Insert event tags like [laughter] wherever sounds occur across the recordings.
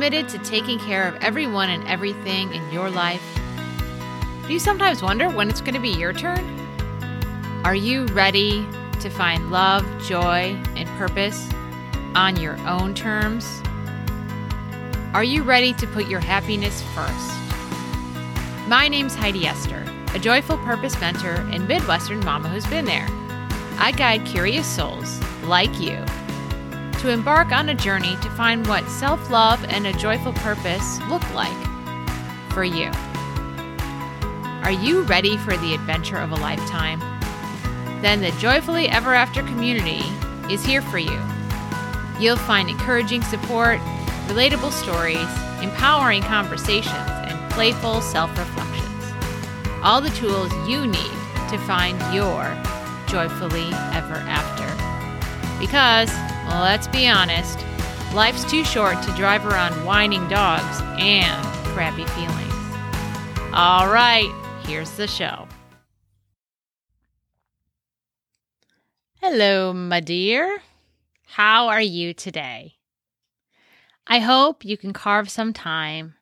committed to taking care of everyone and everything in your life? Do you sometimes wonder when it's going to be your turn? Are you ready to find love, joy, and purpose on your own terms? Are you ready to put your happiness first? My name's Heidi Esther, a joyful purpose mentor and Midwestern mama who's been there. I guide curious souls like you to embark on a journey to find what self love and a joyful purpose look like for you. Are you ready for the adventure of a lifetime? Then the Joyfully Ever After community is here for you. You'll find encouraging support, relatable stories, empowering conversations, and playful self reflections. All the tools you need to find your joyfully ever after. Because, let's be honest, life's too short to drive around whining dogs and crappy feelings. All right, here's the show. Hello, my dear. How are you today? I hope you can carve some time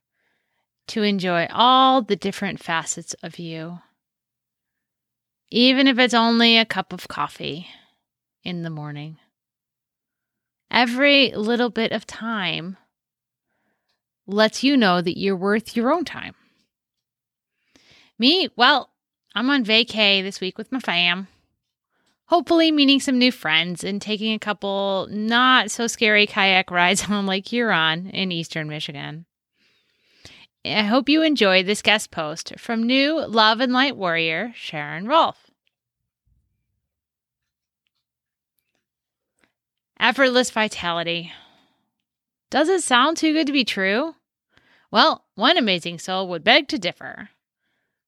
to enjoy all the different facets of you, even if it's only a cup of coffee in the morning. Every little bit of time lets you know that you're worth your own time. Me, well, I'm on vacay this week with my fam hopefully meeting some new friends and taking a couple not so scary kayak rides [laughs] on Lake Huron in eastern Michigan. I hope you enjoy this guest post from new Love and Light warrior Sharon Rolfe. Effortless vitality. Does it sound too good to be true? Well, one amazing soul would beg to differ.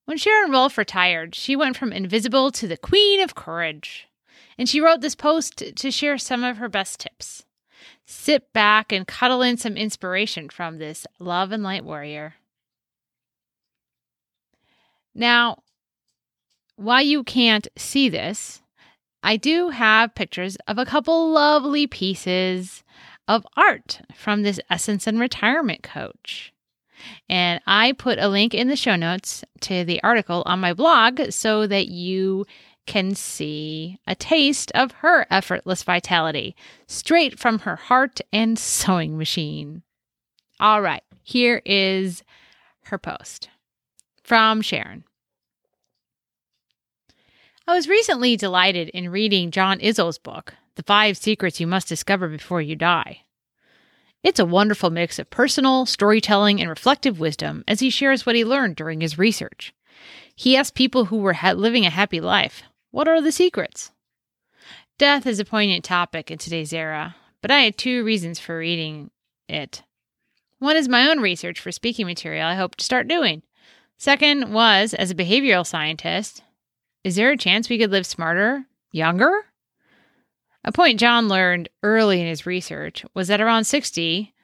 When Sharon Rolfe retired, she went from invisible to the queen of courage. And she wrote this post to share some of her best tips. Sit back and cuddle in some inspiration from this love and light warrior. Now, while you can't see this, I do have pictures of a couple lovely pieces of art from this Essence and Retirement Coach. And I put a link in the show notes to the article on my blog so that you can see a taste of her effortless vitality straight from her heart and [laughs] sewing machine. All right, here is her post from Sharon. I was recently delighted in reading John Izzo's book, The Five Secrets You Must Discover Before You Die. It's a wonderful mix of personal, storytelling, and reflective wisdom as he shares what he learned during his research. He asked people who were ha- living a happy life what are the secrets? Death is a poignant topic in today's era, but I had two reasons for reading it. One is my own research for speaking material I hope to start doing. Second was, as a behavioral scientist, is there a chance we could live smarter, younger? A point John learned early in his research was that around 60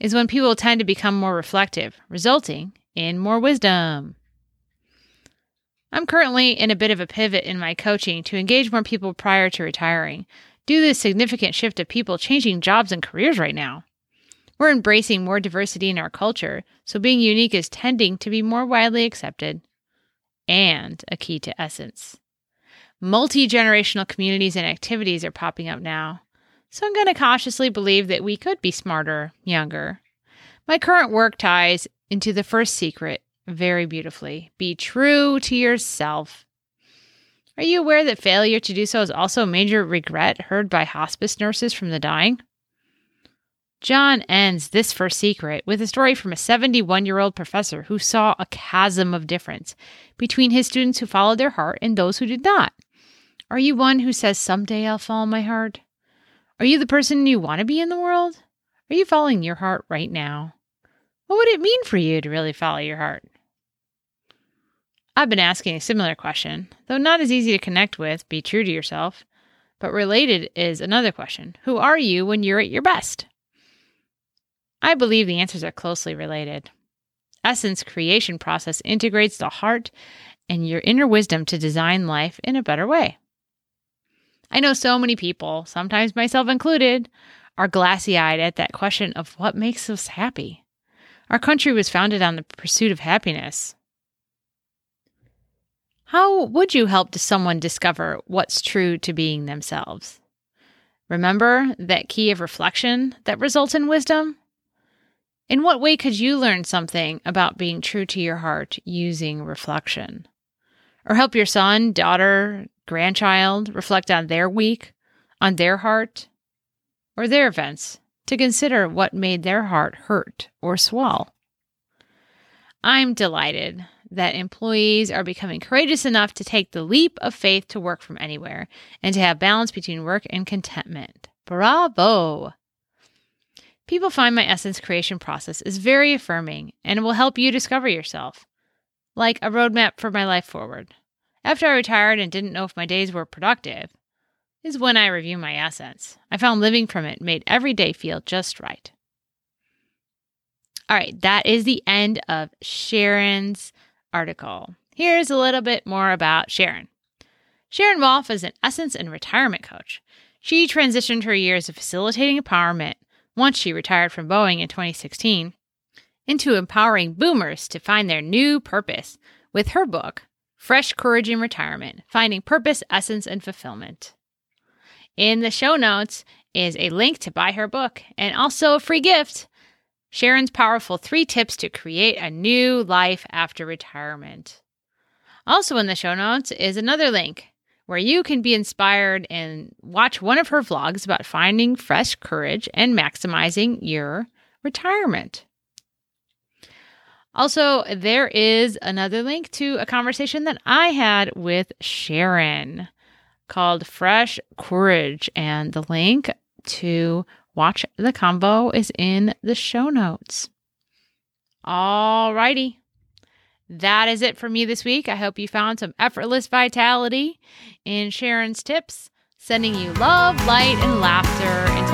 is when people tend to become more reflective, resulting in more wisdom. I'm currently in a bit of a pivot in my coaching to engage more people prior to retiring, due to the significant shift of people changing jobs and careers right now. We're embracing more diversity in our culture, so being unique is tending to be more widely accepted and a key to essence. Multi generational communities and activities are popping up now, so I'm going to cautiously believe that we could be smarter, younger. My current work ties into the first secret very beautifully. Be true to yourself. Are you aware that failure to do so is also a major regret heard by hospice nurses from the dying? John ends this first secret with a story from a 71 year old professor who saw a chasm of difference between his students who followed their heart and those who did not. Are you one who says, Someday I'll follow my heart? Are you the person you want to be in the world? Are you following your heart right now? What would it mean for you to really follow your heart? I've been asking a similar question, though not as easy to connect with, be true to yourself. But related is another question Who are you when you're at your best? I believe the answers are closely related. Essence creation process integrates the heart and your inner wisdom to design life in a better way. I know so many people, sometimes myself included, are glassy eyed at that question of what makes us happy. Our country was founded on the pursuit of happiness. How would you help someone discover what's true to being themselves? Remember that key of reflection that results in wisdom? In what way could you learn something about being true to your heart using reflection? Or help your son, daughter, grandchild reflect on their week, on their heart, or their events to consider what made their heart hurt or swell? I'm delighted that employees are becoming courageous enough to take the leap of faith to work from anywhere and to have balance between work and contentment. Bravo! People find my essence creation process is very affirming and will help you discover yourself, like a roadmap for my life forward. After I retired and didn't know if my days were productive, is when I review my essence. I found living from it made every day feel just right. All right, that is the end of Sharon's article. Here's a little bit more about Sharon. Sharon Rolfe is an essence and retirement coach. She transitioned her years of facilitating empowerment once she retired from Boeing in 2016 into empowering boomers to find their new purpose with her book, Fresh Courage in Retirement Finding Purpose, Essence, and Fulfillment. In the show notes is a link to buy her book and also a free gift Sharon's powerful three tips to create a new life after retirement. Also, in the show notes is another link where you can be inspired and watch one of her vlogs about finding fresh courage and maximizing your retirement. Also, there is another link to a conversation that I had with Sharon called Fresh Courage, and the link to watch the combo is in the show notes. All righty. That is it for me this week. I hope you found some effortless vitality in Sharon's tips, sending you love, light, and laughter. Until.